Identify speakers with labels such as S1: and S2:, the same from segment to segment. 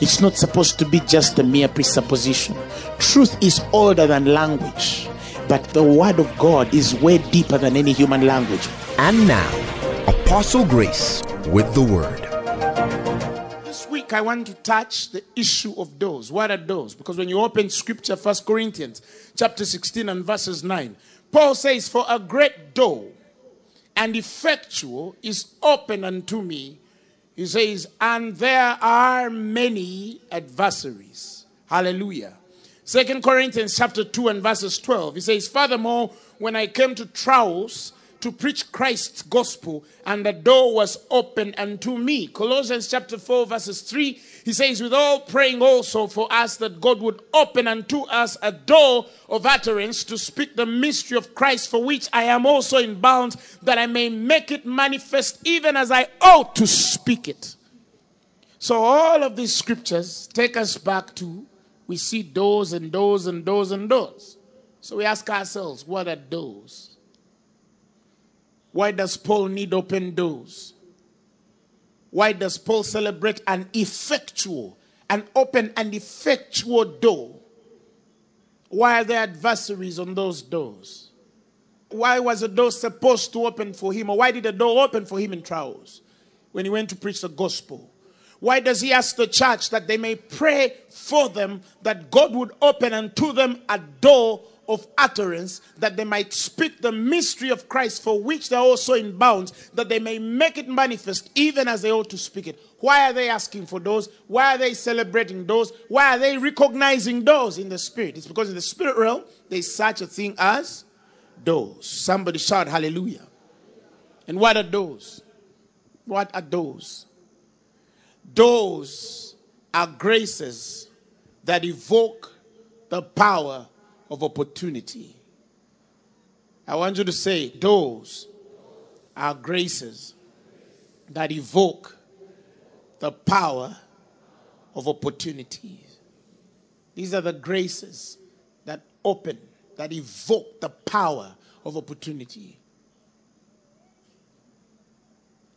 S1: It's not supposed to be just a mere presupposition. Truth is older than language, but the word of God is way deeper than any human language.
S2: And now, Apostle Grace with the word.
S3: This week I want to touch the issue of doors. What are doors? Because when you open scripture, First Corinthians chapter 16 and verses 9, Paul says, For a great door and effectual is open unto me he says, and there are many adversaries. Hallelujah. Second Corinthians chapter 2 and verses 12. He says, Furthermore, when I came to Troas to preach Christ's gospel, and the door was open unto me. Colossians chapter 4, verses 3, he says, With all praying also for us that God would open unto us a door of utterance to speak the mystery of Christ, for which I am also in bounds, that I may make it manifest even as I ought to speak it. So, all of these scriptures take us back to we see doors and doors and doors and doors. So, we ask ourselves, what are doors? Why does Paul need open doors? Why does Paul celebrate an effectual, an open and effectual door? Why are there adversaries on those doors? Why was a door supposed to open for him? Or why did a door open for him in Troas when he went to preach the gospel? Why does he ask the church that they may pray for them that God would open unto them a door of utterance that they might speak the mystery of Christ for which they're also in bounds, that they may make it manifest even as they ought to speak it. Why are they asking for those? Why are they celebrating those? Why are they recognizing those in the spirit? It's because in the spirit realm, there's such a thing as those. Somebody shout hallelujah. And what are those? What are those? Those are graces that evoke the power of opportunity. I want you to say, those are graces that evoke the power of opportunities. These are the graces that open, that evoke the power of opportunity.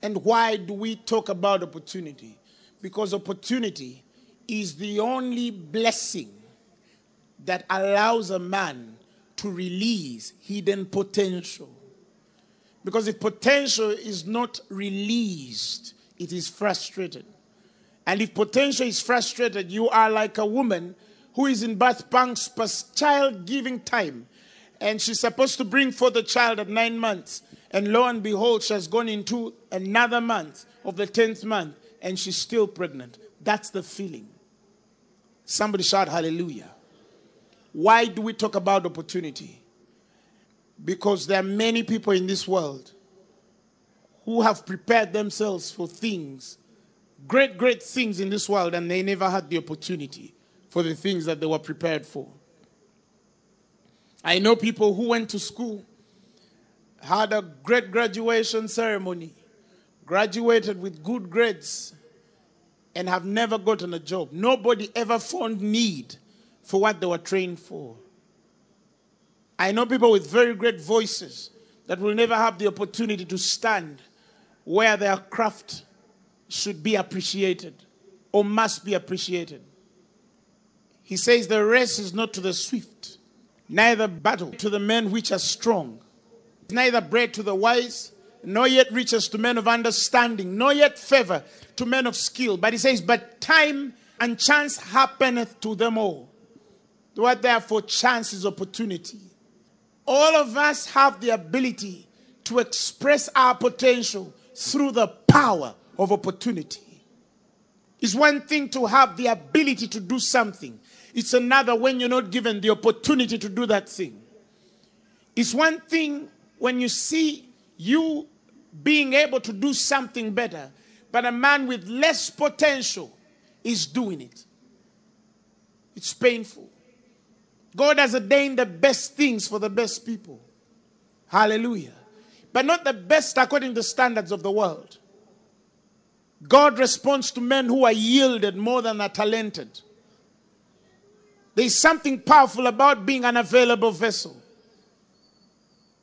S3: And why do we talk about opportunity? Because opportunity is the only blessing that allows a man to release hidden potential. Because if potential is not released, it is frustrated. And if potential is frustrated, you are like a woman who is in birth pangs past child giving time. And she's supposed to bring forth the child at nine months. And lo and behold, she has gone into another month of the 10th month and she's still pregnant. That's the feeling. Somebody shout hallelujah. Why do we talk about opportunity? Because there are many people in this world who have prepared themselves for things, great, great things in this world, and they never had the opportunity for the things that they were prepared for. I know people who went to school, had a great graduation ceremony, graduated with good grades, and have never gotten a job. Nobody ever found need for what they were trained for. I know people with very great voices that will never have the opportunity to stand where their craft should be appreciated or must be appreciated. He says, The race is not to the swift, neither battle to the men which are strong, neither bread to the wise, nor yet riches to men of understanding, nor yet favor to men of skill. But he says, But time and chance happeneth to them all. What therefore chance is opportunity. All of us have the ability to express our potential through the power of opportunity. It's one thing to have the ability to do something, it's another when you're not given the opportunity to do that thing. It's one thing when you see you being able to do something better, but a man with less potential is doing it. It's painful. God has ordained the best things for the best people. Hallelujah. But not the best according to the standards of the world. God responds to men who are yielded more than are talented. There's something powerful about being an available vessel.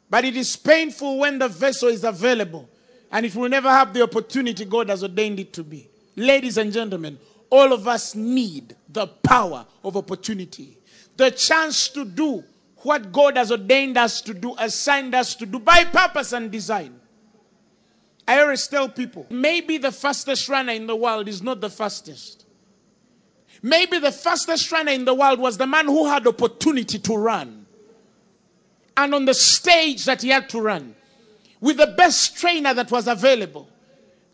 S3: But it is painful when the vessel is available and it will never have the opportunity God has ordained it to be. Ladies and gentlemen, all of us need the power of opportunity, the chance to do what God has ordained us to do, assigned us to do by purpose and design. I always tell people maybe the fastest runner in the world is not the fastest. Maybe the fastest runner in the world was the man who had opportunity to run. And on the stage that he had to run, with the best trainer that was available.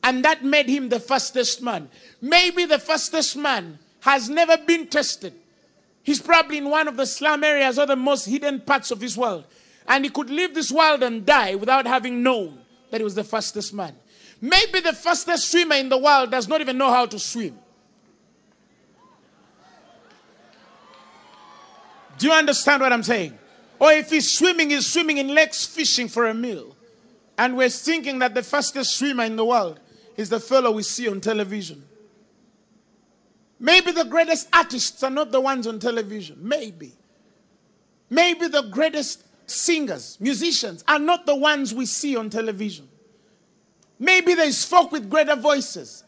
S3: And that made him the fastest man. Maybe the fastest man has never been tested. He's probably in one of the slum areas or the most hidden parts of this world. And he could leave this world and die without having known that he was the fastest man. Maybe the fastest swimmer in the world does not even know how to swim. Do you understand what I'm saying? Or if he's swimming, he's swimming in lakes fishing for a meal. And we're thinking that the fastest swimmer in the world is the fellow we see on television. Maybe the greatest artists are not the ones on television. Maybe. Maybe the greatest singers, musicians are not the ones we see on television. Maybe they spoke with greater voices,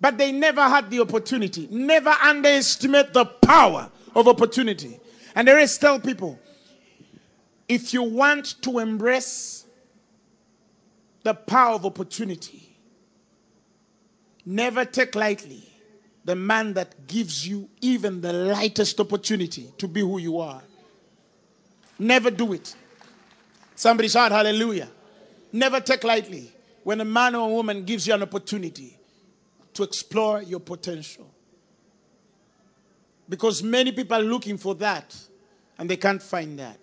S3: but they never had the opportunity. Never underestimate the power of opportunity. And there is tell people if you want to embrace the power of opportunity, never take lightly the man that gives you even the lightest opportunity to be who you are. Never do it. Somebody shout hallelujah. Never take lightly when a man or a woman gives you an opportunity to explore your potential. Because many people are looking for that and they can't find that.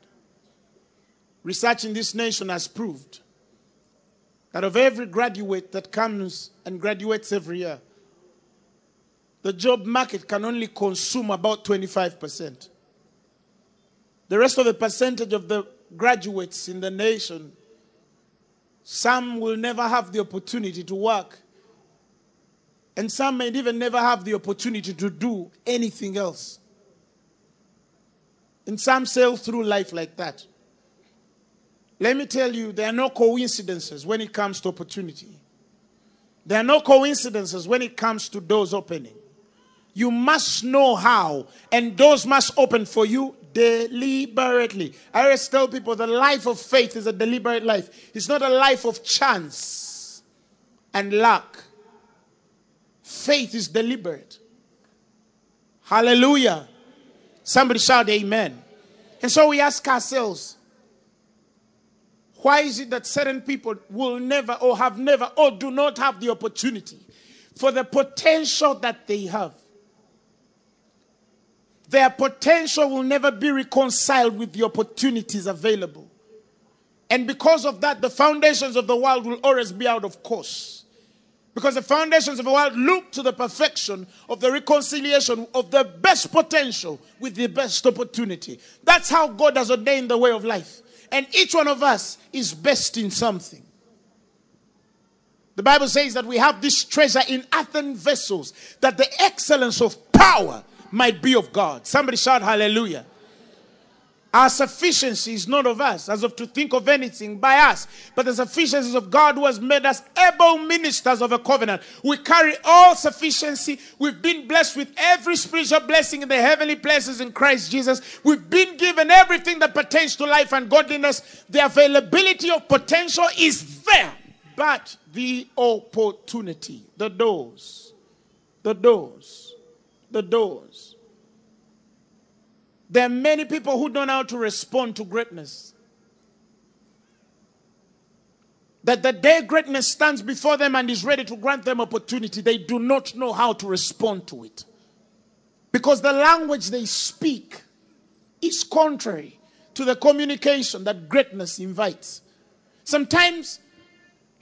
S3: Research in this nation has proved that of every graduate that comes and graduates every year, the job market can only consume about 25%. The rest of the percentage of the graduates in the nation, some will never have the opportunity to work. And some may even never have the opportunity to do anything else. And some sail through life like that. Let me tell you, there are no coincidences when it comes to opportunity. There are no coincidences when it comes to doors opening. You must know how, and doors must open for you deliberately. I always tell people the life of faith is a deliberate life, it's not a life of chance and luck. Faith is deliberate. Hallelujah. Somebody shout amen. And so we ask ourselves, why is it that certain people will never or have never or do not have the opportunity for the potential that they have? Their potential will never be reconciled with the opportunities available. And because of that, the foundations of the world will always be out of course. Because the foundations of the world look to the perfection of the reconciliation of the best potential with the best opportunity. That's how God has ordained the way of life. And each one of us is best in something. The Bible says that we have this treasure in earthen vessels, that the excellence of power might be of God. Somebody shout hallelujah. Our sufficiency is not of us, as of to think of anything by us, but the sufficiency of God who has made us able ministers of a covenant. We carry all sufficiency. We've been blessed with every spiritual blessing in the heavenly places in Christ Jesus. We've been given everything that pertains to life and godliness. The availability of potential is there, but the opportunity, the doors, the doors, the doors there are many people who don't know how to respond to greatness. That the day greatness stands before them and is ready to grant them opportunity, they do not know how to respond to it. Because the language they speak is contrary to the communication that greatness invites. Sometimes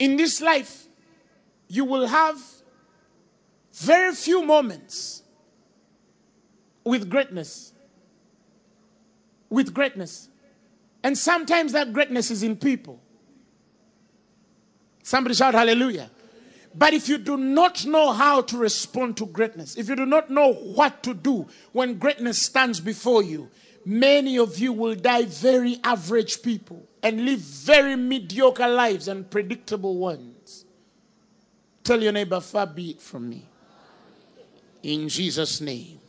S3: in this life, you will have very few moments with greatness. with greatness. And sometimes that greatness is in people. Somebody shout hallelujah. But if you do not know how to respond to greatness, if you do not know what to do when greatness stands before you, many of you will die very average people and live very mediocre lives and predictable ones. Tell your neighbor, far be it from me. In Jesus' name.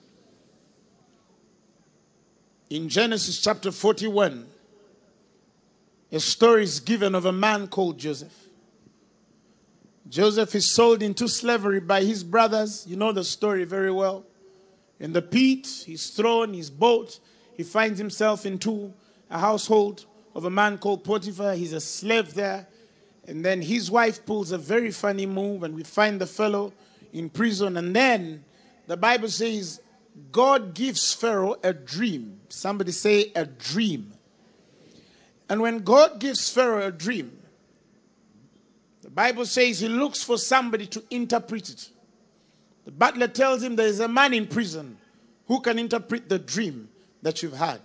S3: In Genesis chapter 41, a story is given of a man called Joseph. Joseph is sold into slavery by his brothers. You know the story very well. In the pit, he's thrown, he's bought. He finds himself into a household of a man called Potiphar. He's a slave there. And then his wife pulls a very funny move, and we find the fellow in prison. And then the Bible says God gives Pharaoh a dream. Somebody say a dream. And when God gives Pharaoh a dream, the Bible says he looks for somebody to interpret it. The butler tells him there is a man in prison who can interpret the dream that you've had.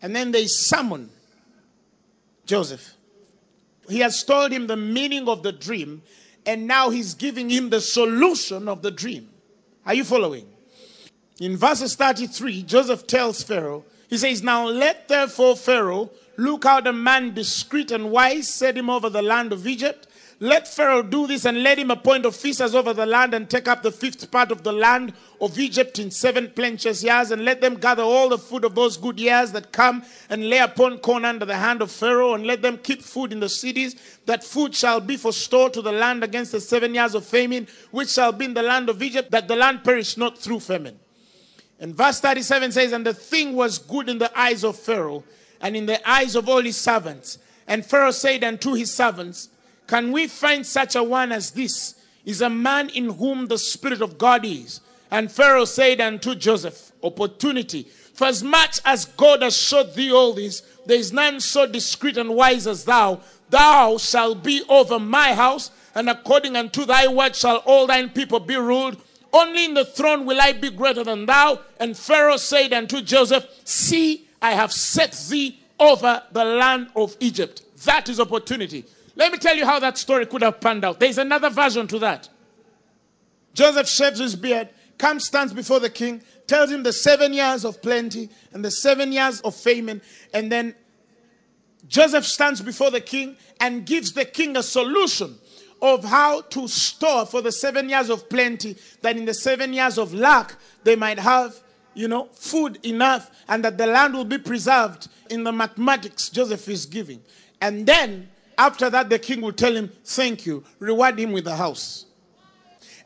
S3: And then they summon Joseph. He has told him the meaning of the dream, and now he's giving him the solution of the dream. Are you following? In verses 33, Joseph tells Pharaoh, he says, Now let therefore Pharaoh look out a man discreet and wise, set him over the land of Egypt. Let Pharaoh do this and let him appoint officers over the land and take up the fifth part of the land of Egypt in seven plenteous years. And let them gather all the food of those good years that come and lay upon corn under the hand of Pharaoh. And let them keep food in the cities that food shall be for store to the land against the seven years of famine which shall be in the land of Egypt that the land perish not through famine. And verse 37 says, And the thing was good in the eyes of Pharaoh and in the eyes of all his servants. And Pharaoh said unto his servants, can we find such a one as this? Is a man in whom the Spirit of God is. And Pharaoh said unto Joseph, Opportunity. For as much as God has showed thee all this, there is none so discreet and wise as thou. Thou shalt be over my house, and according unto thy word shall all thine people be ruled. Only in the throne will I be greater than thou. And Pharaoh said unto Joseph, See, I have set thee over the land of Egypt. That is opportunity. Let me tell you how that story could have panned out. There's another version to that. Joseph shaves his beard, comes, stands before the king, tells him the seven years of plenty and the seven years of famine. And then Joseph stands before the king and gives the king a solution of how to store for the seven years of plenty, that in the seven years of lack, they might have, you know, food enough and that the land will be preserved in the mathematics Joseph is giving. And then after that, the king would tell him, Thank you, reward him with a house.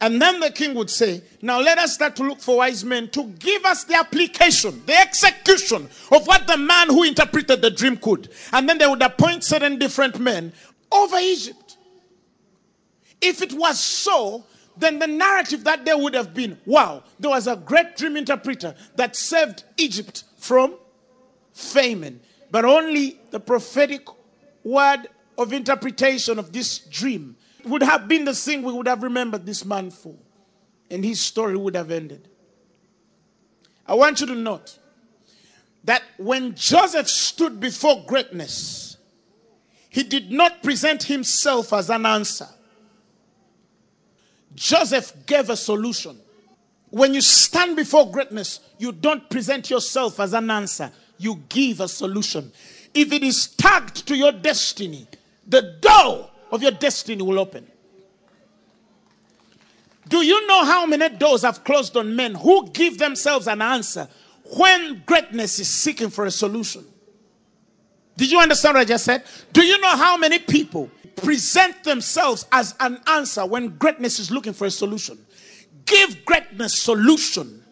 S3: And then the king would say, Now let us start to look for wise men to give us the application, the execution of what the man who interpreted the dream could. And then they would appoint certain different men over Egypt. If it was so, then the narrative that there would have been wow, there was a great dream interpreter that saved Egypt from famine. But only the prophetic word of interpretation of this dream would have been the thing we would have remembered this man for, and his story would have ended. I want you to note that when Joseph stood before greatness, he did not present himself as an answer. Joseph gave a solution. When you stand before greatness, you don't present yourself as an answer, you give a solution. If it is tagged to your destiny, the door of your destiny will open. Do you know how many doors have closed on men who give themselves an answer when greatness is seeking for a solution? Did you understand what I just said? Do you know how many people present themselves as an answer when greatness is looking for a solution? Give greatness solution.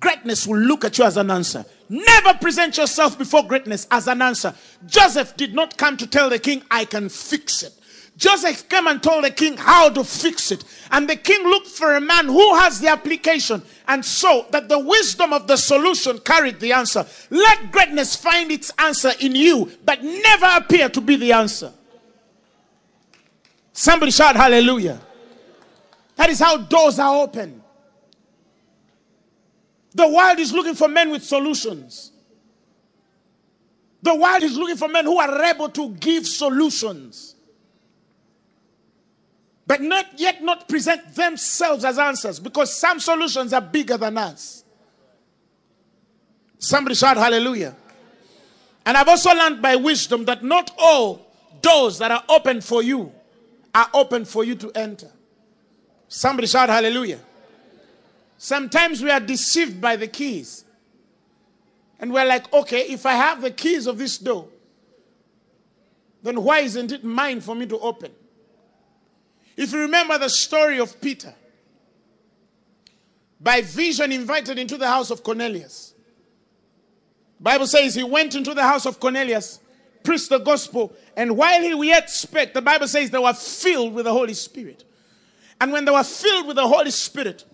S3: Greatness will look at you as an answer. Never present yourself before greatness as an answer. Joseph did not come to tell the king, I can fix it. Joseph came and told the king how to fix it. And the king looked for a man who has the application and saw that the wisdom of the solution carried the answer. Let greatness find its answer in you, but never appear to be the answer. Somebody shout hallelujah. That is how doors are opened. The world is looking for men with solutions. The world is looking for men who are able to give solutions, but not yet not present themselves as answers because some solutions are bigger than us. Somebody shout hallelujah. And I've also learned by wisdom that not all doors that are open for you are open for you to enter. Somebody shout hallelujah. Sometimes we are deceived by the keys. And we're like, okay, if I have the keys of this door, then why isn't it mine for me to open? If you remember the story of Peter, by vision invited into the house of Cornelius. Bible says he went into the house of Cornelius, preached the gospel, and while he yet spake, the Bible says they were filled with the Holy Spirit. And when they were filled with the Holy Spirit,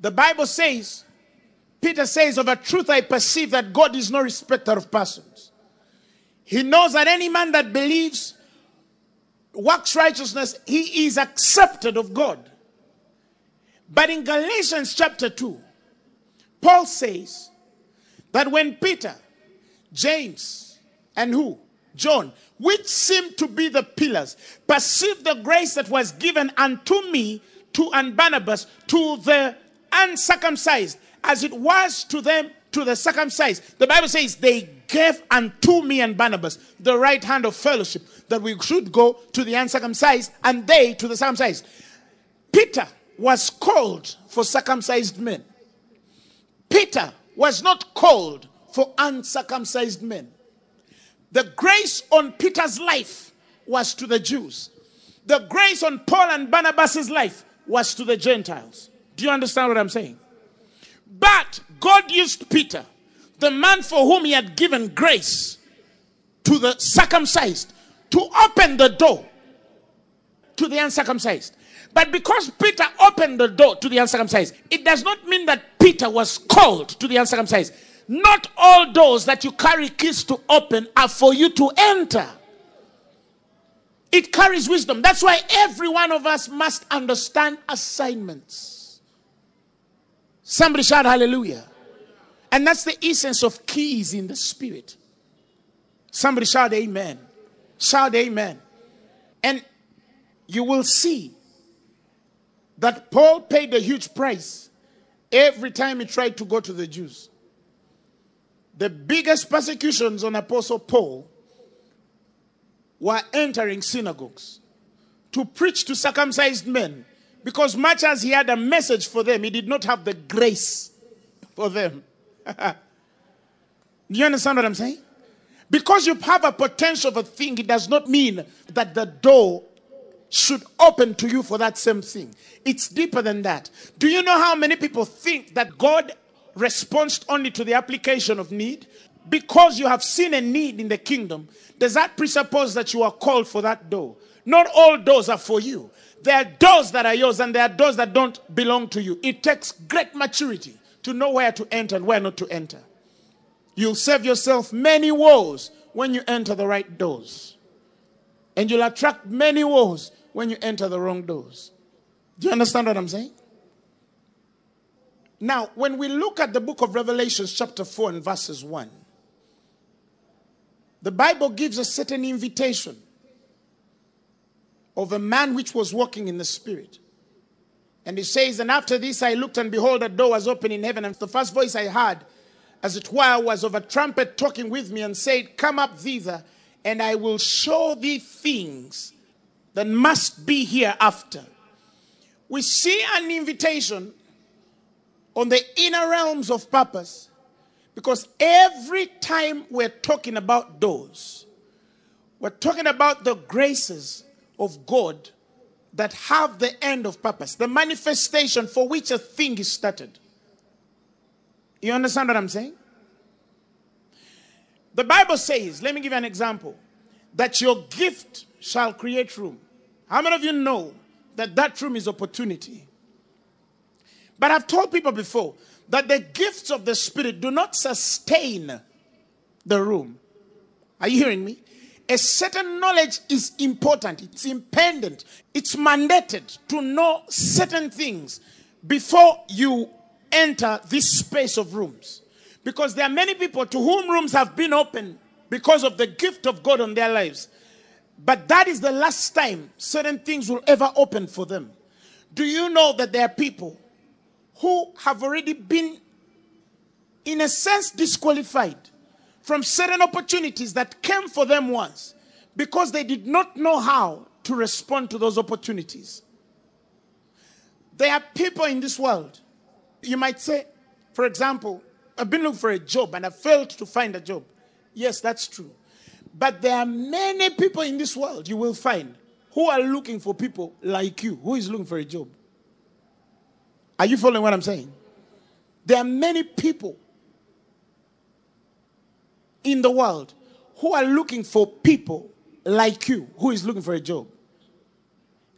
S3: the Bible says, Peter says, Of a truth I perceive that God is no respecter of persons. He knows that any man that believes, works righteousness, he is accepted of God. But in Galatians chapter 2, Paul says that when Peter, James, and who? John, which seemed to be the pillars, perceived the grace that was given unto me, to and Barnabas, to the uncircumcised, as it was to them to the circumcised. The Bible says they gave unto me and Barnabas the right hand of fellowship that we should go to the uncircumcised and they to the circumcised. Peter was called for circumcised men. Peter was not called for uncircumcised men. The grace on Peter's life was to the Jews. The grace on Paul and Barnabas's life was to the Gentiles. Do you understand what I'm saying? But God used Peter, the man for whom he had given grace to the circumcised, to open the door to the uncircumcised. But because Peter opened the door to the uncircumcised, it does not mean that Peter was called to the uncircumcised. Not all doors that you carry keys to open are for you to enter. It carries wisdom. That's why every one of us must understand assignments. Somebody shout hallelujah. And that's the essence of keys in the spirit. Somebody shout amen. Shout amen. And you will see that Paul paid a huge price every time he tried to go to the Jews. The biggest persecutions on Apostle Paul were entering synagogues to preach to circumcised men because, much as he had a message for them, he did not have the grace for them. Do you understand what I'm saying? Because you have a potential for a thing, it does not mean that the door should open to you for that same thing. It's deeper than that. Do you know how many people think that God responds only to the application of need? Because you have seen a need in the kingdom, does that presuppose that you are called for that door? Not all doors are for you. There are doors that are yours and there are doors that don't belong to you. It takes great maturity to know where to enter and where not to enter. You'll save yourself many woes when you enter the right doors. And you'll attract many woes when you enter the wrong doors. Do you understand what I'm saying? Now, when we look at the book of Revelations, chapter 4 and verses 1, the Bible gives a certain invitation of a man which was walking in the Spirit. And it says, And after this I looked, and behold, a door was open in heaven. And the first voice I heard, as it were, was of a trumpet talking with me, and said, Come up thither, and I will show thee things that must be hereafter. We see an invitation on the inner realms of purpose because every time we're talking about doors, we're talking about the graces of God that have the end of purpose, the manifestation for which a thing is started. You understand what I'm saying? The Bible says, let me give you an example, that your gift shall create room. How many of you know that that room is opportunity? But I've told people before that the gifts of the Spirit do not sustain the room. Are you hearing me? A certain knowledge is important, it's impendent, it's mandated to know certain things before you enter this space of rooms. Because there are many people to whom rooms have been opened because of the gift of God on their lives. But that is the last time certain things will ever open for them. Do you know that there are people who have already been, in a sense, disqualified from certain opportunities that came for them once because they did not know how to respond to those opportunities? There are people in this world, you might say, for example, I've been looking for a job and I failed to find a job. Yes, that's true. But there are many people in this world you will find who are looking for people like you. Who is looking for a job? Are you following what I'm saying? There are many people in the world who are looking for people like you who is looking for a job.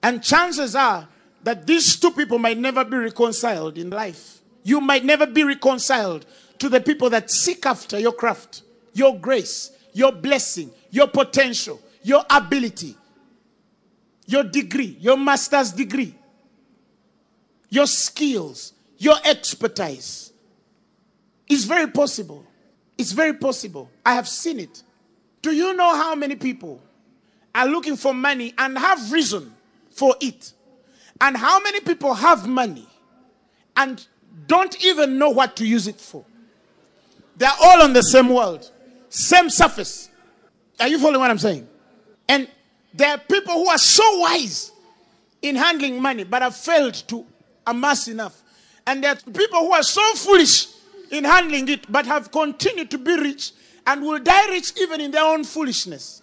S3: And chances are that these two people might never be reconciled in life. You might never be reconciled to the people that seek after your craft, your grace, your blessing, your potential, your ability, your degree, your master's degree, your skills, your expertise. It's very possible. It's very possible. I have seen it. Do you know how many people are looking for money and have reason for it? And how many people have money and don't even know what to use it for? They're all on the same world, same surface. Are you following what I'm saying? And there are people who are so wise in handling money but have failed to amass enough. And there are people who are so foolish in handling it but have continued to be rich and will die rich even in their own foolishness.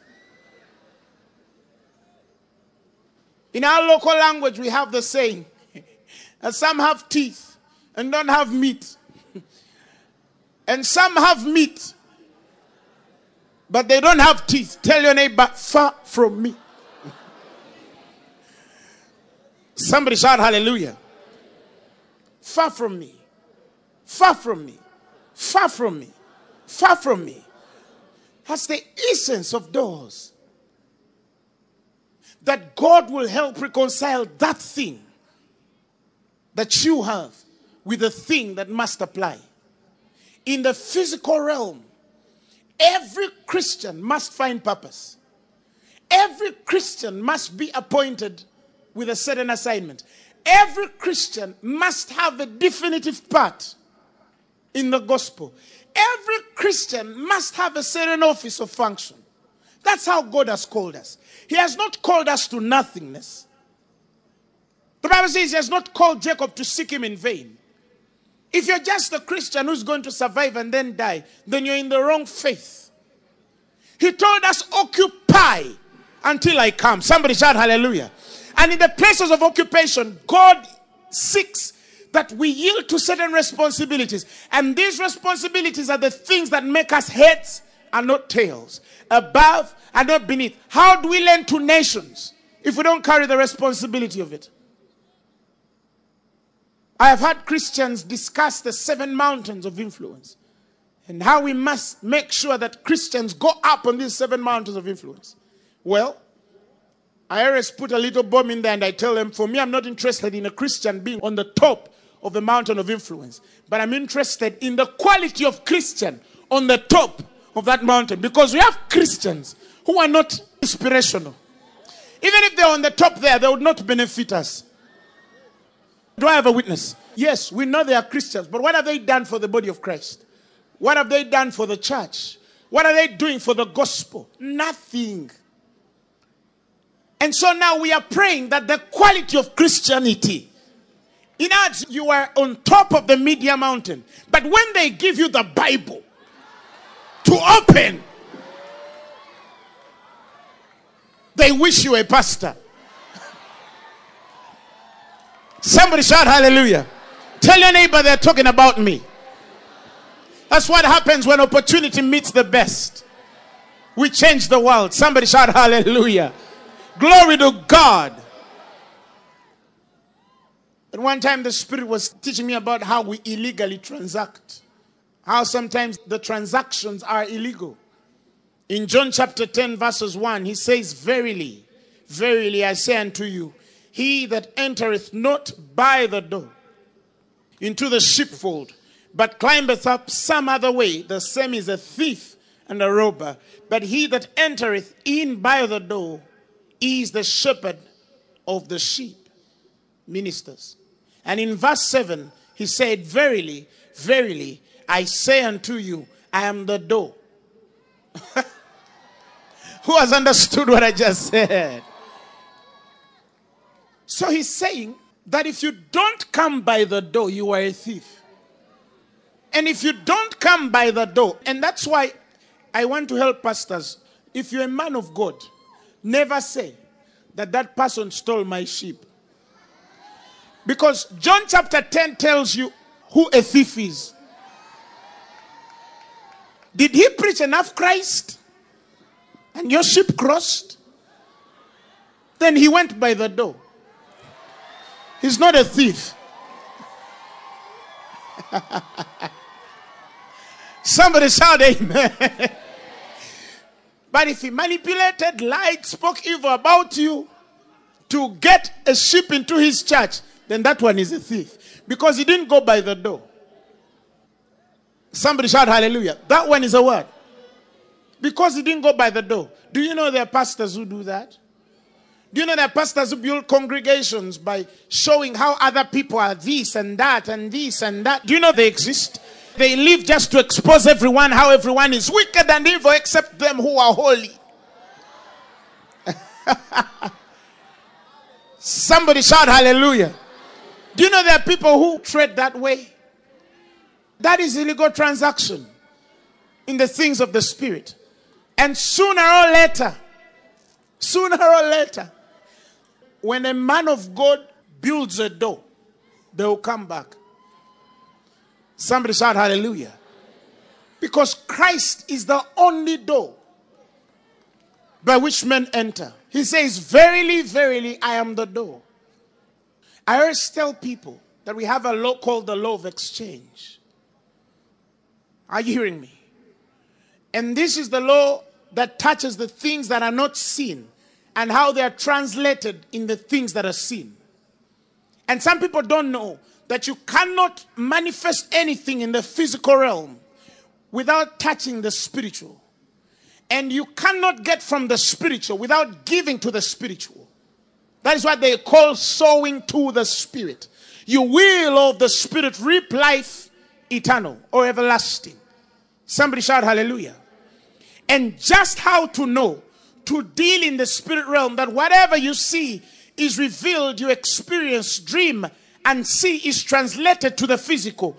S3: In our local language, we have the saying that some have teeth and don't have meat, and some have meat but they don't have teeth. Tell your neighbor, far from me. Somebody shout hallelujah. Far from me. Far from me. Far from me. Far from me. That's the essence of doors that God will help reconcile that thing that you have with the thing that must apply. In the physical realm, every Christian must find purpose. Every Christian must be appointed with a certain assignment. Every Christian must have a definitive part in the gospel. Every Christian must have a certain office or function. That's how God has called us. He has not called us to nothingness. The Bible says He has not called Jacob to seek him in vain. If you're just a Christian who's going to survive and then die, then you're in the wrong faith. He told us, occupy until I come. Somebody shout hallelujah. And in the places of occupation, God seeks that we yield to certain responsibilities. And these responsibilities are the things that make us heads and not tails above and not beneath. How do we lend to nations if we don't carry the responsibility of it? I have had Christians discuss the seven mountains of influence and how we must make sure that Christians go up on these seven mountains of influence. Well, I always put a little bomb in there and I tell them, for me, I'm not interested in a Christian being on the top of the mountain of influence, but I'm interested in the quality of Christian on the top of that mountain because we have Christians who are not inspirational. Even if they're on the top there, they would not benefit us. Do I have a witness? Yes, we know they are Christians, but what have they done for the body of Christ? What have they done for the church? What are they doing for the gospel? Nothing. And so now we are praying that the quality of Christianity, in odds, you are on top of the media mountain. But when they give you the Bible, to open. They wish you a pastor. Somebody shout hallelujah. Tell your neighbor they're talking about me. That's what happens when opportunity meets the best. We change the world. Somebody shout hallelujah. Glory to God. At one time, the Spirit was teaching me about how we illegally transact how sometimes the transactions are illegal. In John chapter 10, verses 1, he says, Verily, verily I say unto you, he that entereth not by the door into the sheepfold, but climbeth up some other way, the same is a thief and a robber. But he that entereth in by the door is the shepherd of the sheep. Ministers. And in verse 7, he said, Verily, verily, I say unto you, I am the door. Who has understood what I just said? So he's saying that if you don't come by the door, you are a thief. And if you don't come by the door, and that's why I want to help pastors. If you're a man of God, never say that that person stole my sheep. Because John chapter 10 tells you who a thief is. Did he preach enough Christ? And your sheep crossed? Then he went by the door. He's not a thief. Somebody shout amen. but if he manipulated, lied, spoke evil about you to get a sheep into his church, then that one is a thief. Because he didn't go by the door. Somebody shout hallelujah. That one is a word. Because he didn't go by the door. Do you know there are pastors who do that? Do you know there are pastors who build congregations by showing how other people are this and that and this and that? Do you know they exist? They live just to expose everyone how everyone is wicked and evil except them who are holy. Somebody shout hallelujah. Do you know there are people who trade that way? That is illegal transaction in the things of the spirit. And sooner or later, sooner or later, when a man of God builds a door, they will come back. Somebody shout hallelujah. Because Christ is the only door by which men enter. He says, Verily, verily, I am the door. I always tell people that we have a law called the law of exchange. Are you hearing me? And this is the law that touches the things that are not seen and how they are translated in the things that are seen. And some people don't know that you cannot manifest anything in the physical realm without touching the spiritual. And you cannot get from the spiritual without giving to the spiritual. That is what they call sowing to the spirit. You will of the spirit reap life eternal or everlasting. Somebody shout hallelujah. And just how to know to deal in the spirit realm that whatever you see is revealed, you experience, dream, and see is translated to the physical,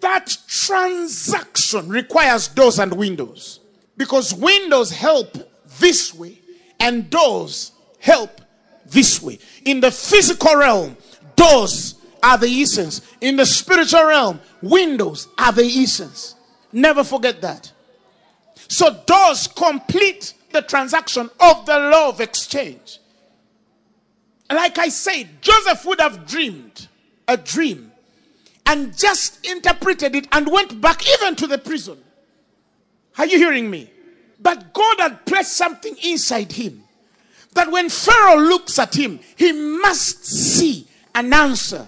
S3: that transaction requires doors and windows. Because windows help this way and doors help this way. In the physical realm, doors are the essence. In the spiritual realm, windows are the essence. Never forget that. So doors complete the transaction of the law of exchange. Like I said, Joseph would have dreamed a dream and just interpreted it and went back even to the prison. Are you hearing me? But God had placed something inside him that when Pharaoh looks at him, he must see an answer.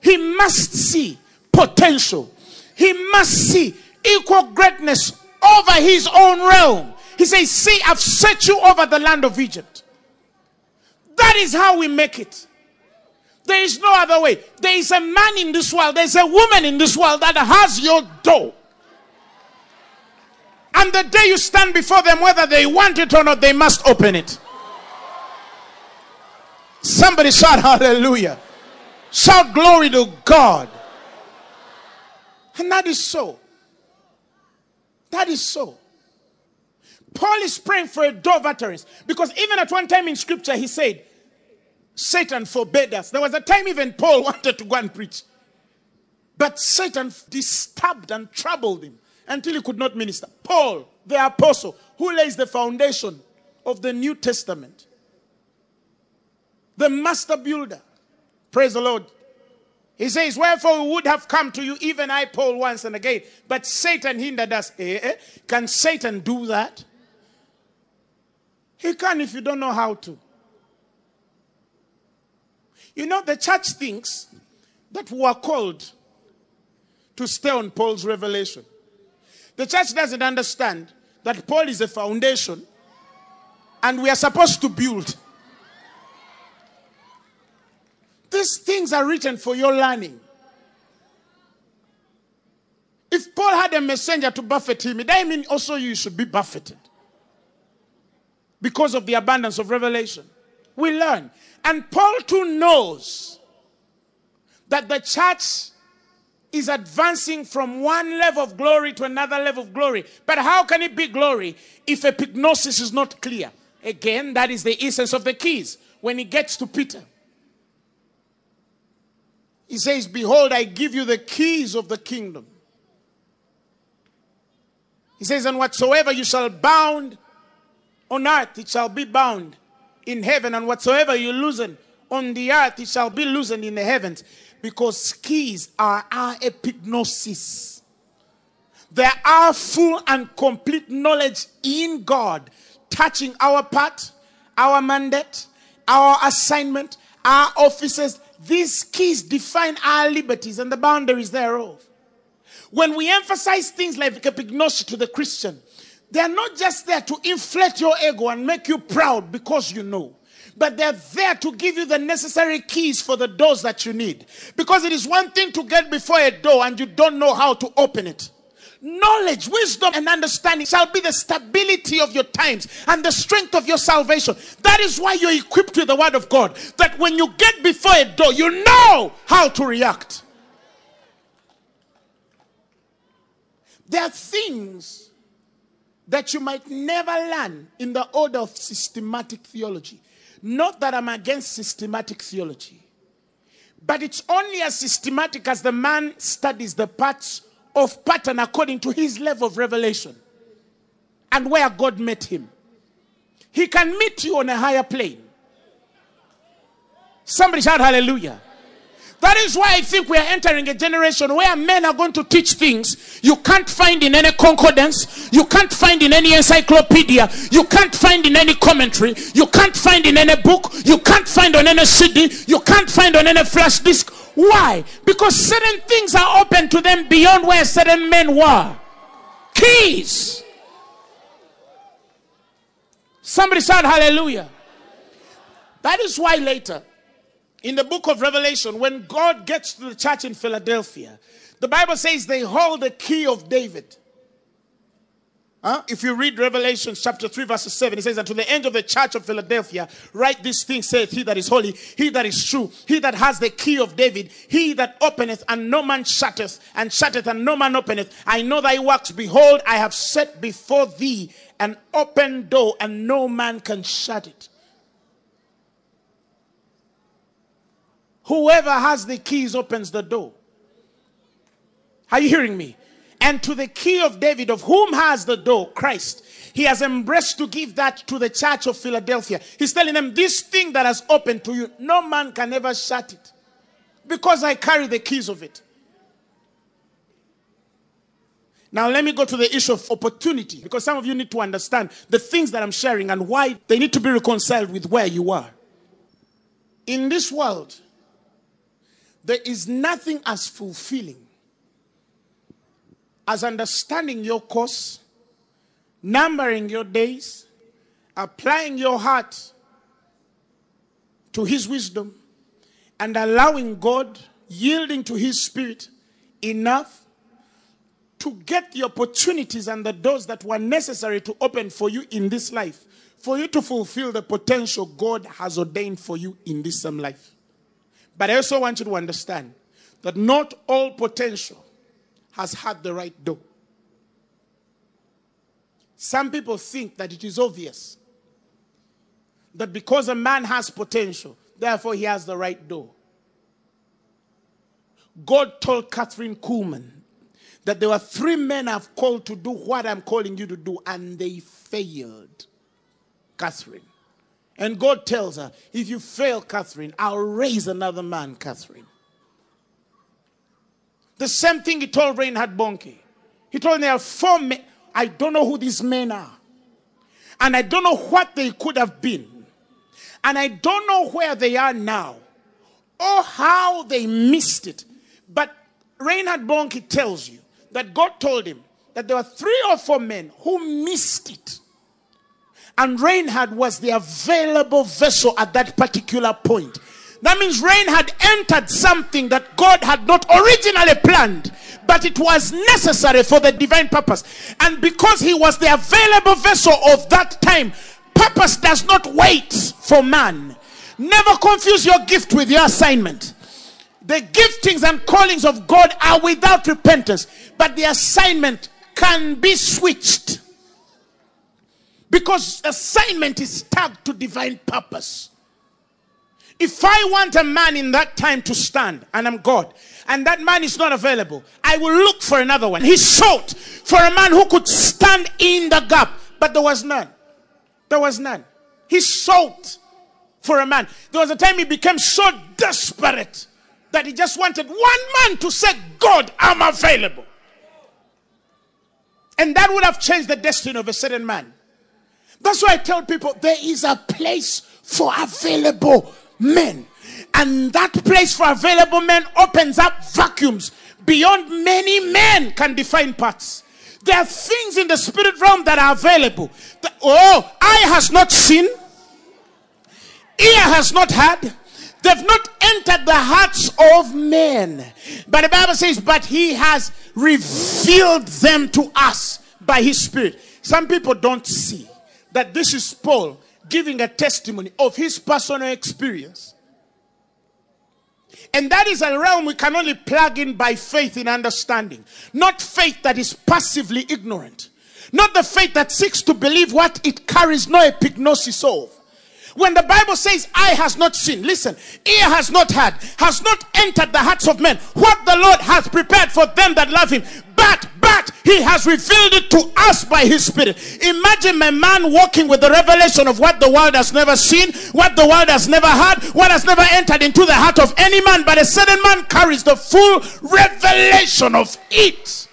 S3: He must see potential. He must see equal greatness over his own realm. He says, See, I've set you over the land of Egypt. That is how we make it. There is no other way. There is a man in this world, there's a woman in this world that has your door. And the day you stand before them, whether they want it or not, they must open it. Somebody shout hallelujah. Shout glory to God. And that is so. That is so. Paul is praying for a door of utterance because even at one time in scripture he said, Satan forbade us. There was a time even Paul wanted to go and preach. But Satan disturbed and troubled him until he could not minister. Paul, the apostle, who lays the foundation of the New Testament, the master builder. Praise the Lord. He says, Wherefore we would have come to you, even I, Paul, once and again, but Satan hindered us. Eh, eh? Can Satan do that? He can if you don't know how to. You know, the church thinks that we are called to stay on Paul's revelation. The church doesn't understand that Paul is a foundation and we are supposed to build. These things are written for your learning. If Paul had a messenger to buffet him, doesn't mean also you should be buffeted because of the abundance of revelation. We learn. And Paul too knows that the church is advancing from one level of glory to another level of glory. But how can it be glory if epignosis is not clear? Again, that is the essence of the keys. When he gets to Peter, he says, Behold, I give you the keys of the kingdom. He says, And whatsoever you shall bound on earth, it shall be bound in heaven, and whatsoever you loosen on the earth, it shall be loosened in the heavens. Because keys are our epignosis. There are full and complete knowledge in God touching our part, our mandate, our assignment, our offices. These keys define our liberties and the boundaries thereof. When we emphasize things like epignosis to the Christian, they are not just there to inflate your ego and make you proud because you know but they're there to give you the necessary keys for the doors that you need. Because it is one thing to get before a door and you don't know how to open it. Knowledge, wisdom, and understanding shall be the stability of your times and the strength of your salvation. That is why you're equipped with the word of God. That when you get before a door, you know how to react. There are things that you might never learn in the order of systematic theology. Not that I'm against systematic theology, but it's only as systematic as the man studies the parts of pattern according to his level of revelation and where God met him. He can meet you on a higher plane. Somebody shout hallelujah. That is why I think we are entering a generation where men are going to teach things you can't find in any concordance, you can't find in any encyclopedia, you can't find in any commentary, you can't find in any book, you can't find on any CD, you can't find on any flash disk. Why? Because certain things are open to them beyond where certain men were. Keys. Somebody shout hallelujah. That is why later in the book of Revelation, when God gets to the church in Philadelphia, the Bible says they hold the key of David. Huh? If you read Revelation chapter 3, verse 7, it says, And to the end of the church of Philadelphia, write this thing, saith he that is holy, he that is true, he that has the key of David, he that openeth and no man shutteth, and shutteth and no man openeth. I know thy works. Behold, I have set before thee an open door, and no man can shut it. Whoever has the keys opens the door. Are you hearing me? And to the key of David, of whom has the door, Christ, he has embraced to give that to the church of Philadelphia. He's telling them, This thing that has opened to you, no man can ever shut it because I carry the keys of it. Now, let me go to the issue of opportunity because some of you need to understand the things that I'm sharing and why they need to be reconciled with where you are. In this world, there is nothing as fulfilling as understanding your course, numbering your days, applying your heart to His wisdom, and allowing God, yielding to His Spirit enough to get the opportunities and the doors that were necessary to open for you in this life, for you to fulfill the potential God has ordained for you in this same life. But I also want you to understand that not all potential has had the right door. Some people think that it is obvious that because a man has potential, therefore he has the right door. God told Kathryn Kuhlman that there were three men I've called to do what I'm calling you to do, and they failed. Kathryn. And God tells her, if you fail, Kathryn, I'll raise another man, Kathryn. The same thing he told Reinhard Bonnke. He told me there are four men. I don't know who these men are. And I don't know what they could have been. And I don't know where they are now or how they missed it. But Reinhard Bonnke tells you that God told him that there were three or four men who missed it. And Reinhard was the available vessel at that particular point. That means Reinhard entered something that God had not originally planned, but it was necessary for the divine purpose. And because he was the available vessel of that time, purpose does not wait for man. Never confuse your gift with your assignment. The giftings and callings of God are without repentance, but the assignment can be switched. Because assignment is tagged to divine purpose. If I want a man in that time to stand, and I'm God, and that man is not available, I will look for another one. He sought for a man who could stand in the gap, but there was none. There was none. He sought for a man. There was a time he became so desperate that he just wanted one man to say, God, I'm available. And that would have changed the destiny of a certain man. That's why I tell people there is a place for available men. And that place for available men opens up vacuums beyond many men can define parts. There are things in the spirit realm that are available. That, oh, eye has not seen, ear has not heard, They've not entered the hearts of men. But the Bible says, but he has revealed them to us by his spirit. Some people don't see that this is Paul giving a testimony of his personal experience. And that is a realm we can only plug in by faith in understanding, not faith that is passively ignorant, not the faith that seeks to believe what it carries no epignosis of. When the Bible says, eye has not seen, listen, ear has not heard, has not entered the hearts of men, what the Lord has prepared for them that love him. But, but, he has revealed it to us by his spirit. Imagine a man walking with the revelation of what the world has never seen, what the world has never heard, what has never entered into the heart of any man, but a certain man carries the full revelation of it.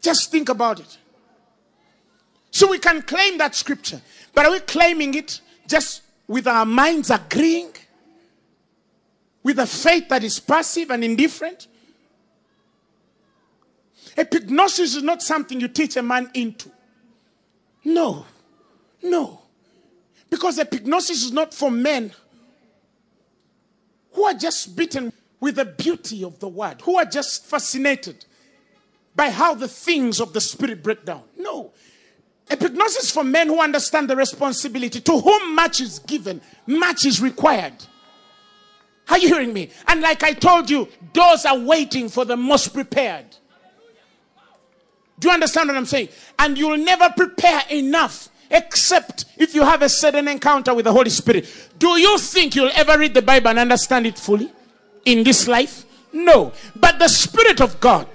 S3: Just think about it. So we can claim that scripture. But are we claiming it just with our minds agreeing? With a faith that is passive and indifferent? Epignosis is not something you teach a man into. No. No. Because epignosis is not for men who are just bitten with the beauty of the word, who are just fascinated by how the things of the spirit break down. No. Epignosis for men who understand the responsibility. To whom much is given, much is required. Are you hearing me? And like I told you, doors are waiting for the most prepared. Do you understand what I'm saying? And you'll never prepare enough except if you have a sudden encounter with the Holy Spirit. Do you think you'll ever read the Bible and understand it fully in this life? No. But the Spirit of God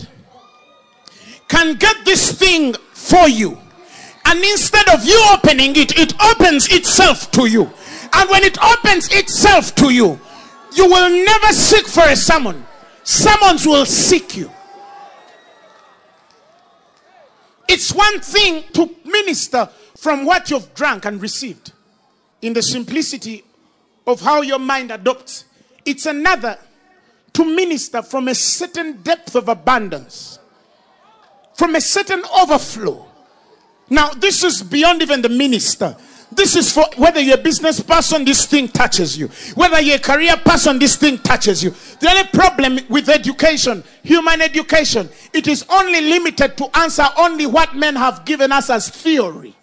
S3: can get this thing for you and instead of you opening it, it opens itself to you. And when it opens itself to you, you will never seek for a summon. Summons will seek you. It's one thing to minister from what you've drank and received in the simplicity of how your mind adopts. It's another to minister from a certain depth of abundance, from a certain overflow now, this is beyond even the minister. This is for whether you're a business person, this thing touches you. Whether you're a career person, this thing touches you. The only problem with education, human education, it is only limited to answer only what men have given us as theory.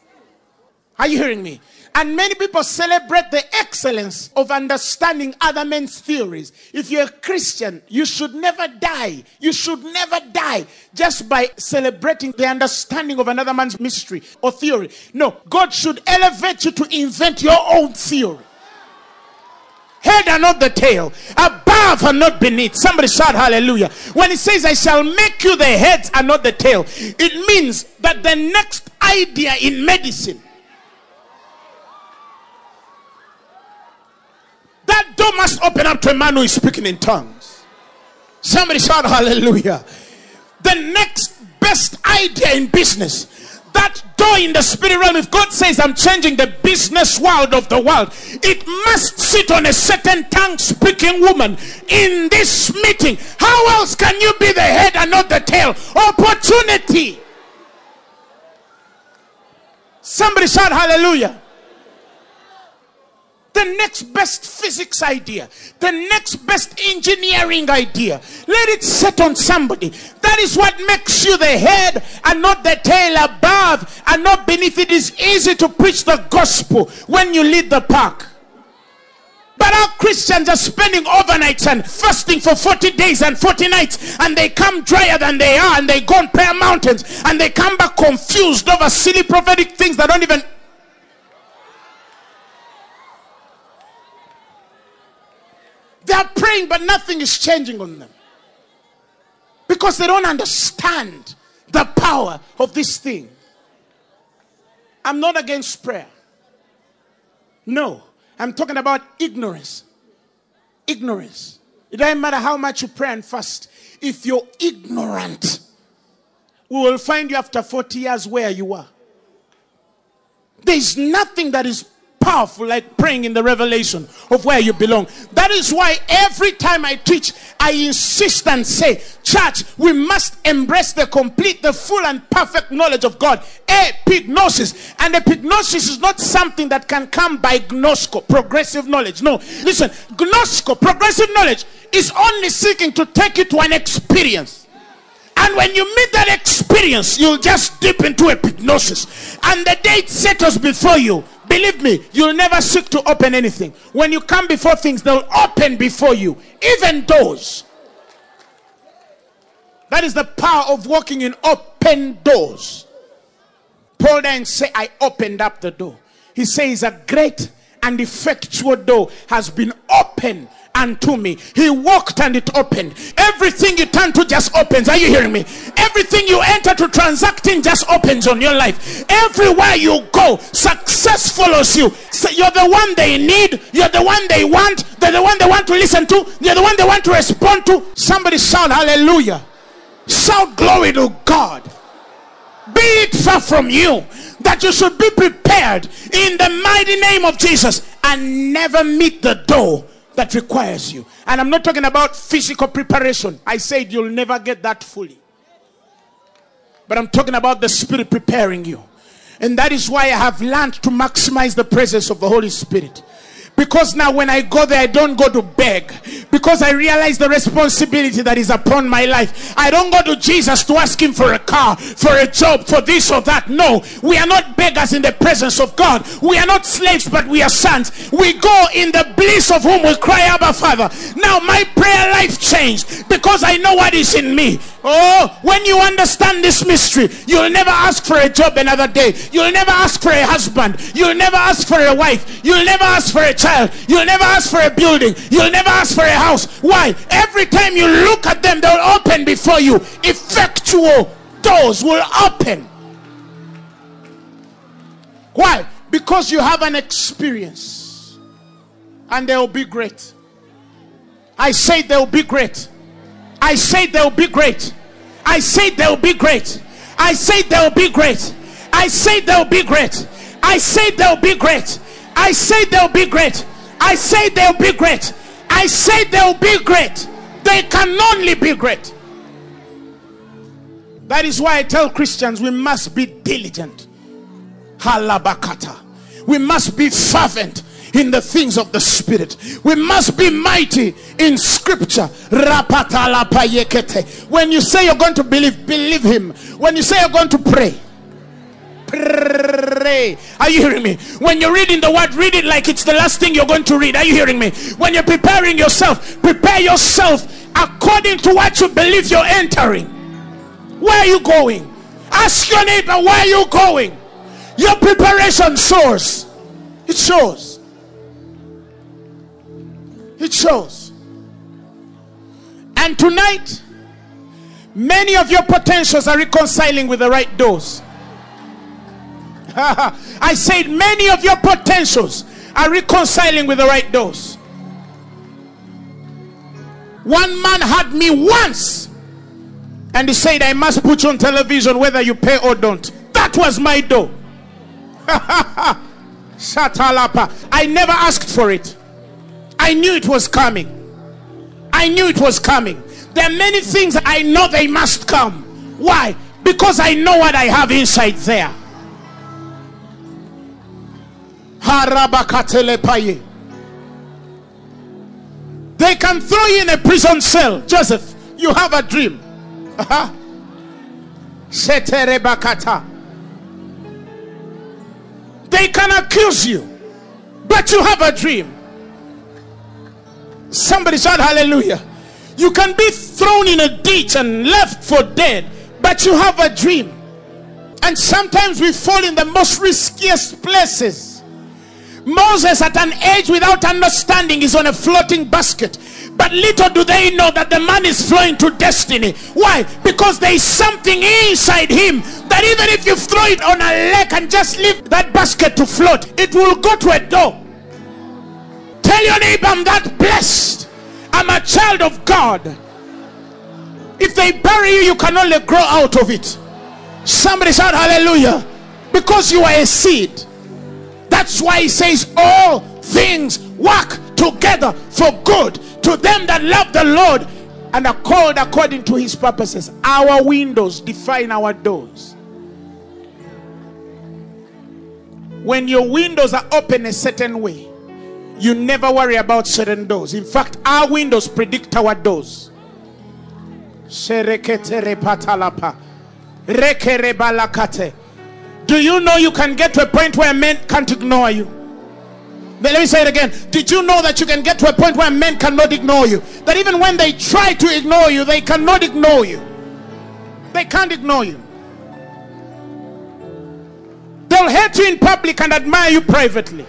S3: Are you hearing me? And many people celebrate the excellence of understanding other men's theories. If you're a Christian, you should never die. You should never die just by celebrating the understanding of another man's mystery or theory. No, God should elevate you to invent your own theory. Head and not the tail, above and not beneath. Somebody shout hallelujah. When he says, I shall make you the heads and not the tail, it means that the next idea in medicine That door must open up to a man who is speaking in tongues. Somebody shout hallelujah. The next best idea in business, that door in the spirit realm, if God says, I'm changing the business world of the world, it must sit on a certain tongue speaking woman in this meeting. How else can you be the head and not the tail? Opportunity. Somebody shout hallelujah the next best physics idea, the next best engineering idea. Let it sit on somebody. That is what makes you the head and not the tail above and not beneath. It is easy to preach the gospel when you lead the pack. But our Christians are spending overnights and fasting for 40 days and 40 nights, and they come drier than they are, and they go on prayer mountains, and they come back confused over silly prophetic things that don't even They are praying, but nothing is changing on them. Because they don't understand the power of this thing. I'm not against prayer. No, I'm talking about ignorance. Ignorance. It doesn't matter how much you pray and fast. If you're ignorant, we will find you after 40 years where you are. There's nothing that is powerful like praying in the revelation of where you belong. That is why every time I teach, I insist and say, Church, we must embrace the complete, the full, and perfect knowledge of God. Epignosis. And epignosis is not something that can come by gnosko, progressive knowledge. No. Listen, gnosko, progressive knowledge, is only seeking to take you to an experience. And when you meet that experience, you'll just dip into a hypnosis. And the it settles before you, Believe me, you'll never seek to open anything. When you come before things, they'll open before you, even doors. That is the power of walking in open doors. Paul then say, I opened up the door. He says, a great and effectual door has been opened unto me. He walked and it opened. Everything you turn to just opens. Are you hearing me? Everything you enter to transacting just opens on your life. Everywhere you go, success follows you. So you're the one they need. You're the one they want. They're the one they want to listen to. You're the one they want to respond to. Somebody shout hallelujah. Shout glory to God. Be it far from you that you should be prepared in the mighty name of Jesus and never meet the door that requires you. And I'm not talking about physical preparation. I said you'll never get that fully. But I'm talking about the Spirit preparing you. And that is why I have learned to maximize the presence of the Holy Spirit. Because now when I go there, I don't go to beg. Because I realize the responsibility that is upon my life. I don't go to Jesus to ask him for a car, for a job, for this or that. No, we are not beggars in the presence of God. We are not slaves, but we are sons. We go in the bliss of whom we cry, Abba Father. Now my prayer life changed because I know what is in me. Oh, when you understand this mystery, you'll never ask for a job another day. You'll never ask for a husband. You'll never ask for a wife. You'll never ask for a child. You'll never ask for a building. You'll never ask for a house. Why? Every time you look at them, they'll open before you. Effectual doors will open. Why? Because you have an experience. And they'll be great. I say they'll be great. I say they'll be great. I say they'll be great. I say they'll be great. I say they'll be great. I say they'll be great. I say they'll be great. I say they'll be great. I say they'll be great. They can only be great. That is why I tell Christians we must be diligent. Halabakata. We must be fervent in the things of the spirit. We must be mighty in scripture. When you say you're going to believe, believe him. When you say you're going to pray, pray. Are you hearing me? When you're reading the word, read it like it's the last thing you're going to read. Are you hearing me? When you're preparing yourself, prepare yourself according to what you believe you're entering. Where are you going? Ask your neighbor, where are you going? Your preparation shows. It shows. It shows. And tonight, many of your potentials are reconciling with the right doors. I said, many of your potentials are reconciling with the right doors. One man had me once and he said, I must put you on television whether you pay or don't. That That was my door. Shatalapa. I never asked for it. I knew it was coming. I knew it was coming. There are many things I know they must come. Why? Because I know what I have inside there. They can throw you in a prison cell. Joseph, you have a dream. Uh-huh. They can accuse you, but you have a dream. Somebody shout hallelujah. You can be thrown in a ditch and left for dead, but you have a dream. And sometimes we fall in the most riskiest places. Moses, at an age without understanding, is on a floating basket. But little do they know that the man is flowing to destiny. Why? Because there is something inside him that even if you throw it on a lake and just leave that basket to float, it will go to a door. Tell your neighbor, I'm that blessed. I'm a child of God. If they bury you, you can only grow out of it. Somebody shout hallelujah. Because you are a seed. That's why he says all things work together for good to them that love the Lord and are called according to his purposes. Our windows define our doors. When your windows are open a certain way, you never worry about certain doors. In fact, our windows predict our doors. Do you know you can get to a point where men can't ignore you? But let me say it again. Did you know that you can get to a point where men cannot ignore you? That even when they try to ignore you, they cannot ignore you. They can't ignore you. They'll hate you in public and admire you privately.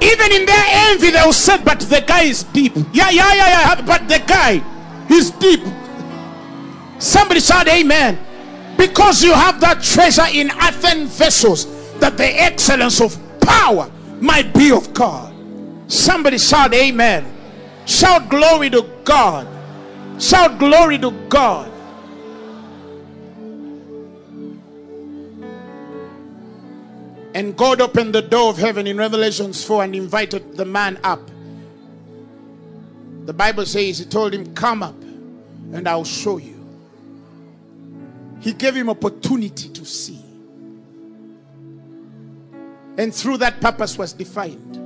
S3: Even in their envy, they'll say, But the guy is deep. Yeah, yeah, yeah, yeah. But the guy is deep. Somebody shout, Amen. Because you have that treasure in earthen vessels, that the excellence of power might be of God. Somebody shout, Amen. Shout glory to God. Shout glory to God. And God opened the door of heaven in Revelations 4 and invited the man up. The Bible says he told him, Come up and I'll show you. He gave him opportunity to see. And through that purpose was defined.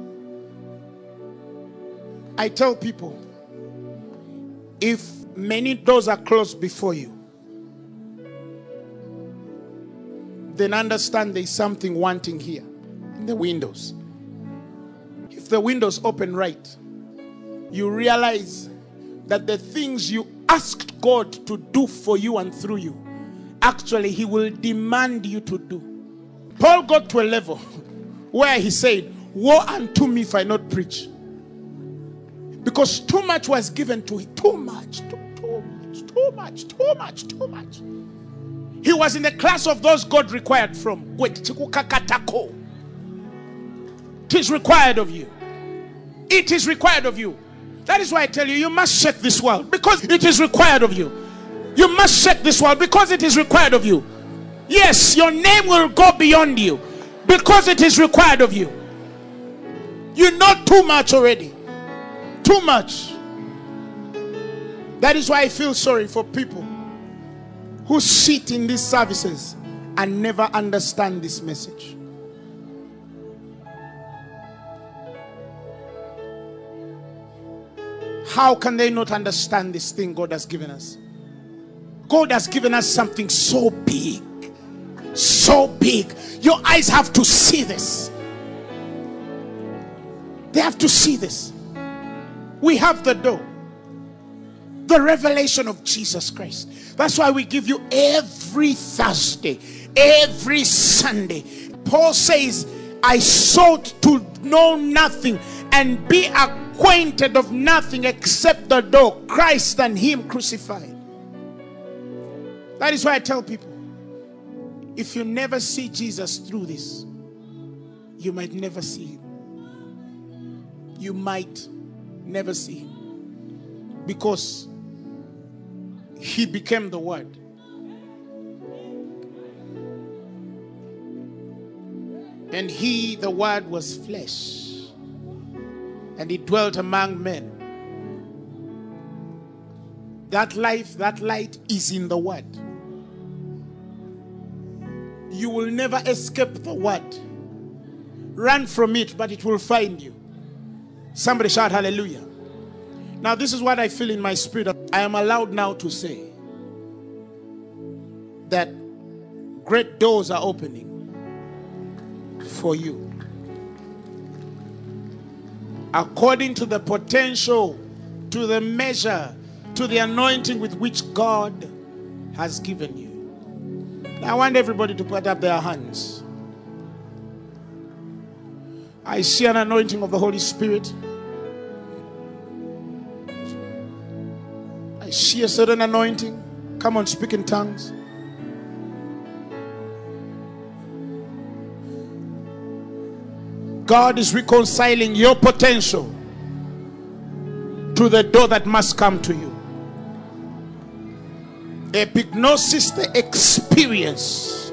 S3: I tell people if many doors are closed before you, then understand there's something wanting here in the windows. If the windows open right, you realize that the things you asked God to do for you and through you, actually, He will demand you to do. Paul got to a level where he said, Woe unto me if I not preach. Because too much was given to him. Too much, too, too much, too much, too much, too much. He was in the class of those God required from. It is required of you. It is required of you. That is why I tell you, you must shake this world because it is required of you. You must shake this world because it is required of you. Yes, your name will go beyond you because it is required of you. You know too much already. Too much. That is why I feel sorry for people who sit in these services and never understand this message. How can they not understand this thing God has given us? God has given us something so big, so big. Your eyes have to see this. They have to see this. We have the door the revelation of Jesus Christ. That's why we give you every Thursday, every Sunday. Paul says, I sought to know nothing and be acquainted of nothing except the door, Christ and Him crucified. That is why I tell people if you never see Jesus through this, you might never see him. You might never see him. Because he became the Word. And he, the Word, was flesh. And he dwelt among men. That life, that light is in the Word. You will never escape the Word. Run from it, but it will find you. Somebody shout hallelujah. Now, this is what I feel in my spirit. I am allowed now to say that great doors are opening for you. According to the potential, to the measure, to the anointing with which God has given you. I want everybody to put up their hands. I see an anointing of the Holy Spirit. I see a certain anointing. Come on, speak in tongues. God is reconciling your potential to the door that must come to you. Epignosis, the experience,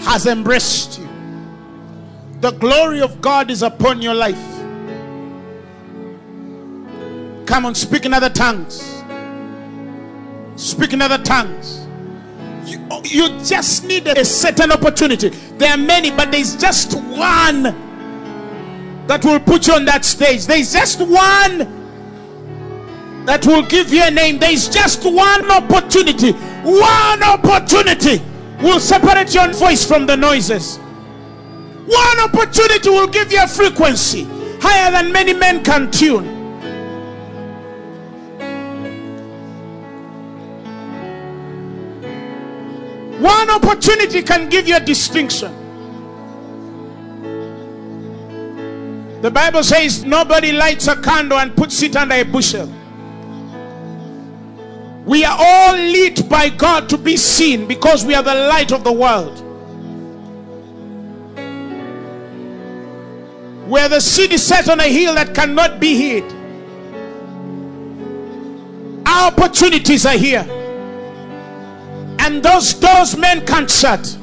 S3: has embraced you. The glory of God is upon your life. Come on, speak in other tongues. Speak in other tongues. You, you just need a certain opportunity. There are many, but there's just one that will put you on that stage. There's just one that will give you a name. There's just one opportunity. One opportunity will separate your voice from the noises. One opportunity will give you a frequency higher than many men can tune. One opportunity can give you a distinction. The Bible says nobody lights a candle and puts it under a bushel. We are all lit by God to be seen because we are the light of the world. Where the city set on a hill that cannot be hid. Our opportunities are here. And those doors men can't shut.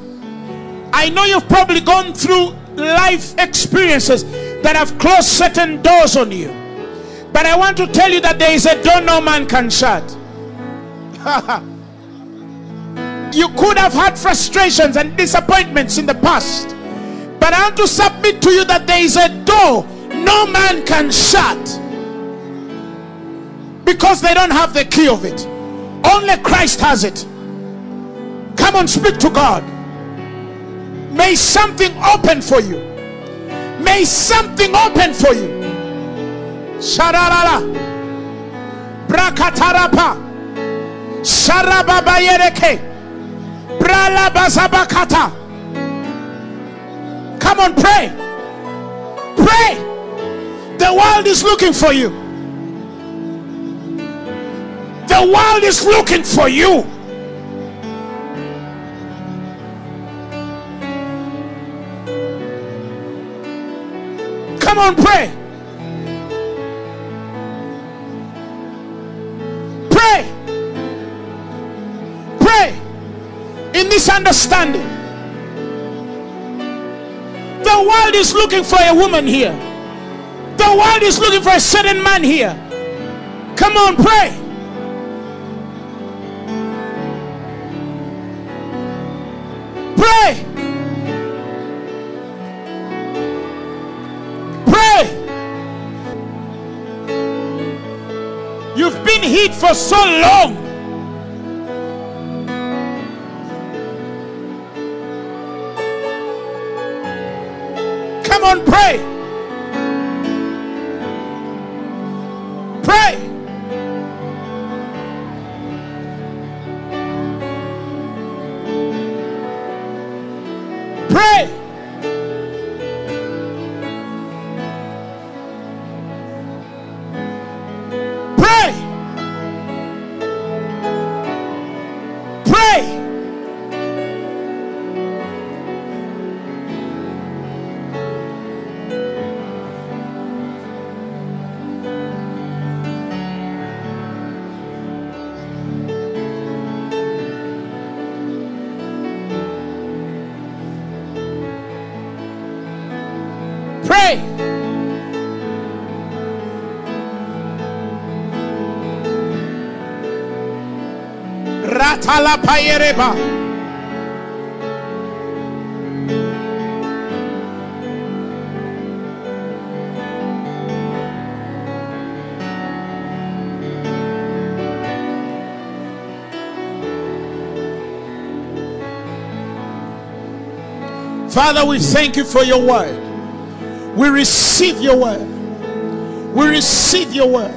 S3: I know you've probably gone through life experiences that have closed certain doors on you. But I want to tell you that there is a door no man can shut. you could have had frustrations and disappointments in the past. But I want to submit to you that there is a door no man can shut. Because they don't have the key of it. Only Christ has it. Come on, speak to God. May something open for you. May something open for you. Shararara. Brakatarapa. Sharababayereke. Bralabazabakata. Come on, pray. Pray. The world is looking for you. The world is looking for you. Come on. Pray. In this understanding. The world is looking for a woman here. The world is looking for a certain man here. Come on, pray. Pray. Pray. You've been hid for so long. Pray. Payereba. Father, we thank you for your word. We receive your word. We receive your word.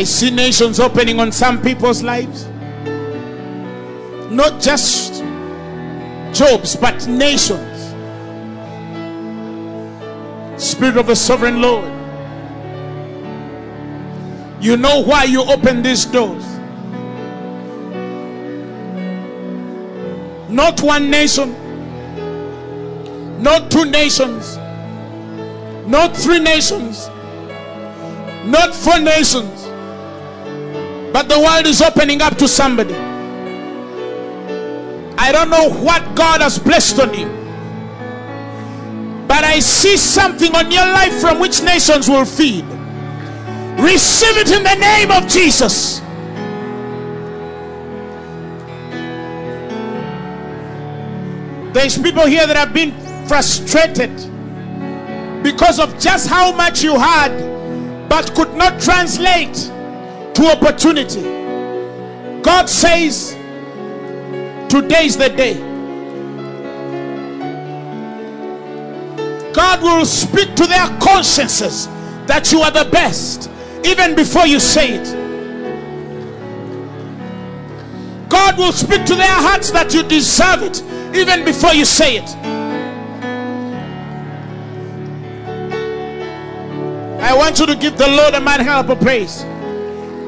S3: I see nations opening on some people's lives. Not just jobs, but nations. Spirit of the sovereign Lord. You know why you open these doors. Not one nation, not two nations, not three nations, not four nations, but the world is opening up to somebody. I don't know what God has blessed on you, but I see something on your life from which nations will feed. Receive it in the name of Jesus. There's people here that have been frustrated because of just how much you had, but could not translate to opportunity. God says, Today is the day. God will speak to their consciences that you are the best, even before you say it. God will speak to their hearts that you deserve it, even before you say it. I want you to give the Lord a man help a praise.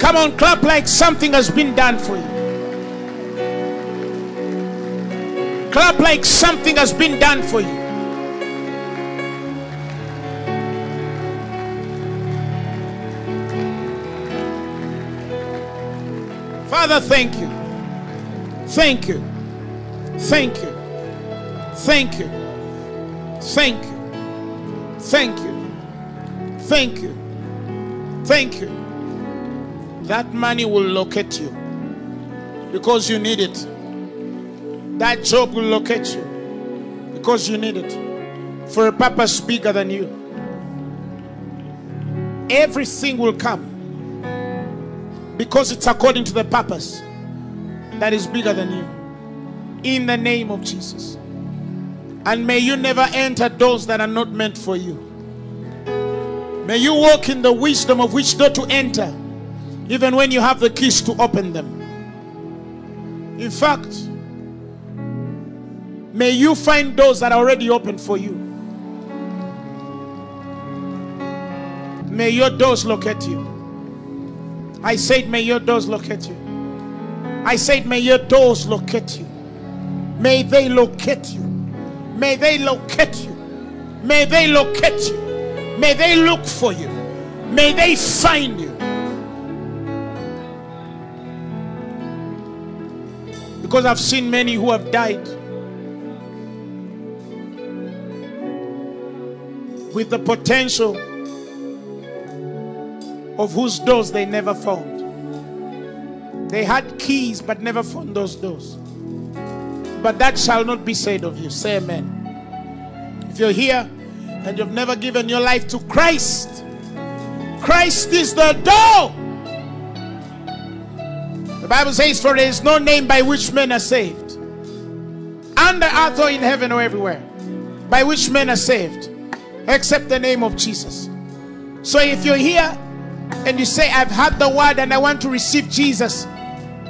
S3: Come on, clap like something has been done for you. Clap like something has been done for you. Father, thank you. Thank you. Thank you. Thank you. Thank you. Thank you. Thank you. Thank you. That money will locate you because you need it. That job will locate you because you need it for a purpose bigger than you. Everything will come because it's according to the purpose that is bigger than you. In the name of Jesus. And may you never enter doors that are not meant for you. May you walk in the wisdom of which door to enter, even when you have the keys to open them. In fact, may you find doors that are already open for you. May your doors locate you. I said, may your doors locate you. I said, may your doors locate you. May they locate you. May they locate you. May they locate you. May they look for you. May they find you. Because I've seen many who have died with the potential of whose doors they never found. They had keys but never found those doors. But that shall not be said of you. Say amen. If you're here and you've never given your life to Christ, Christ is the door. Bible says, For there is no name by which men are saved, under earth or in heaven or everywhere, by which men are saved, except the name of Jesus. So if you're here and you say, I've heard the word and I want to receive Jesus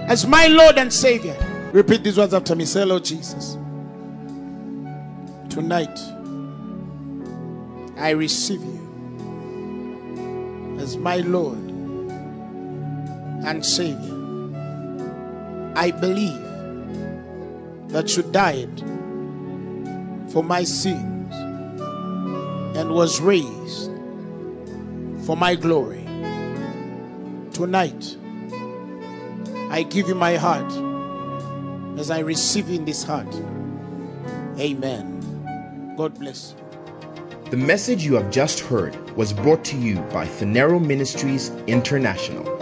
S3: as my Lord and Savior, repeat these words after me. Say, Lord Jesus, tonight I receive you as my Lord and Savior. I believe that you died for my sins and was raised for my glory. Tonight, I give you my heart as I receive in this heart. Amen. God bless you.
S2: The message you have just heard was brought to you by Phaneroo Ministries International.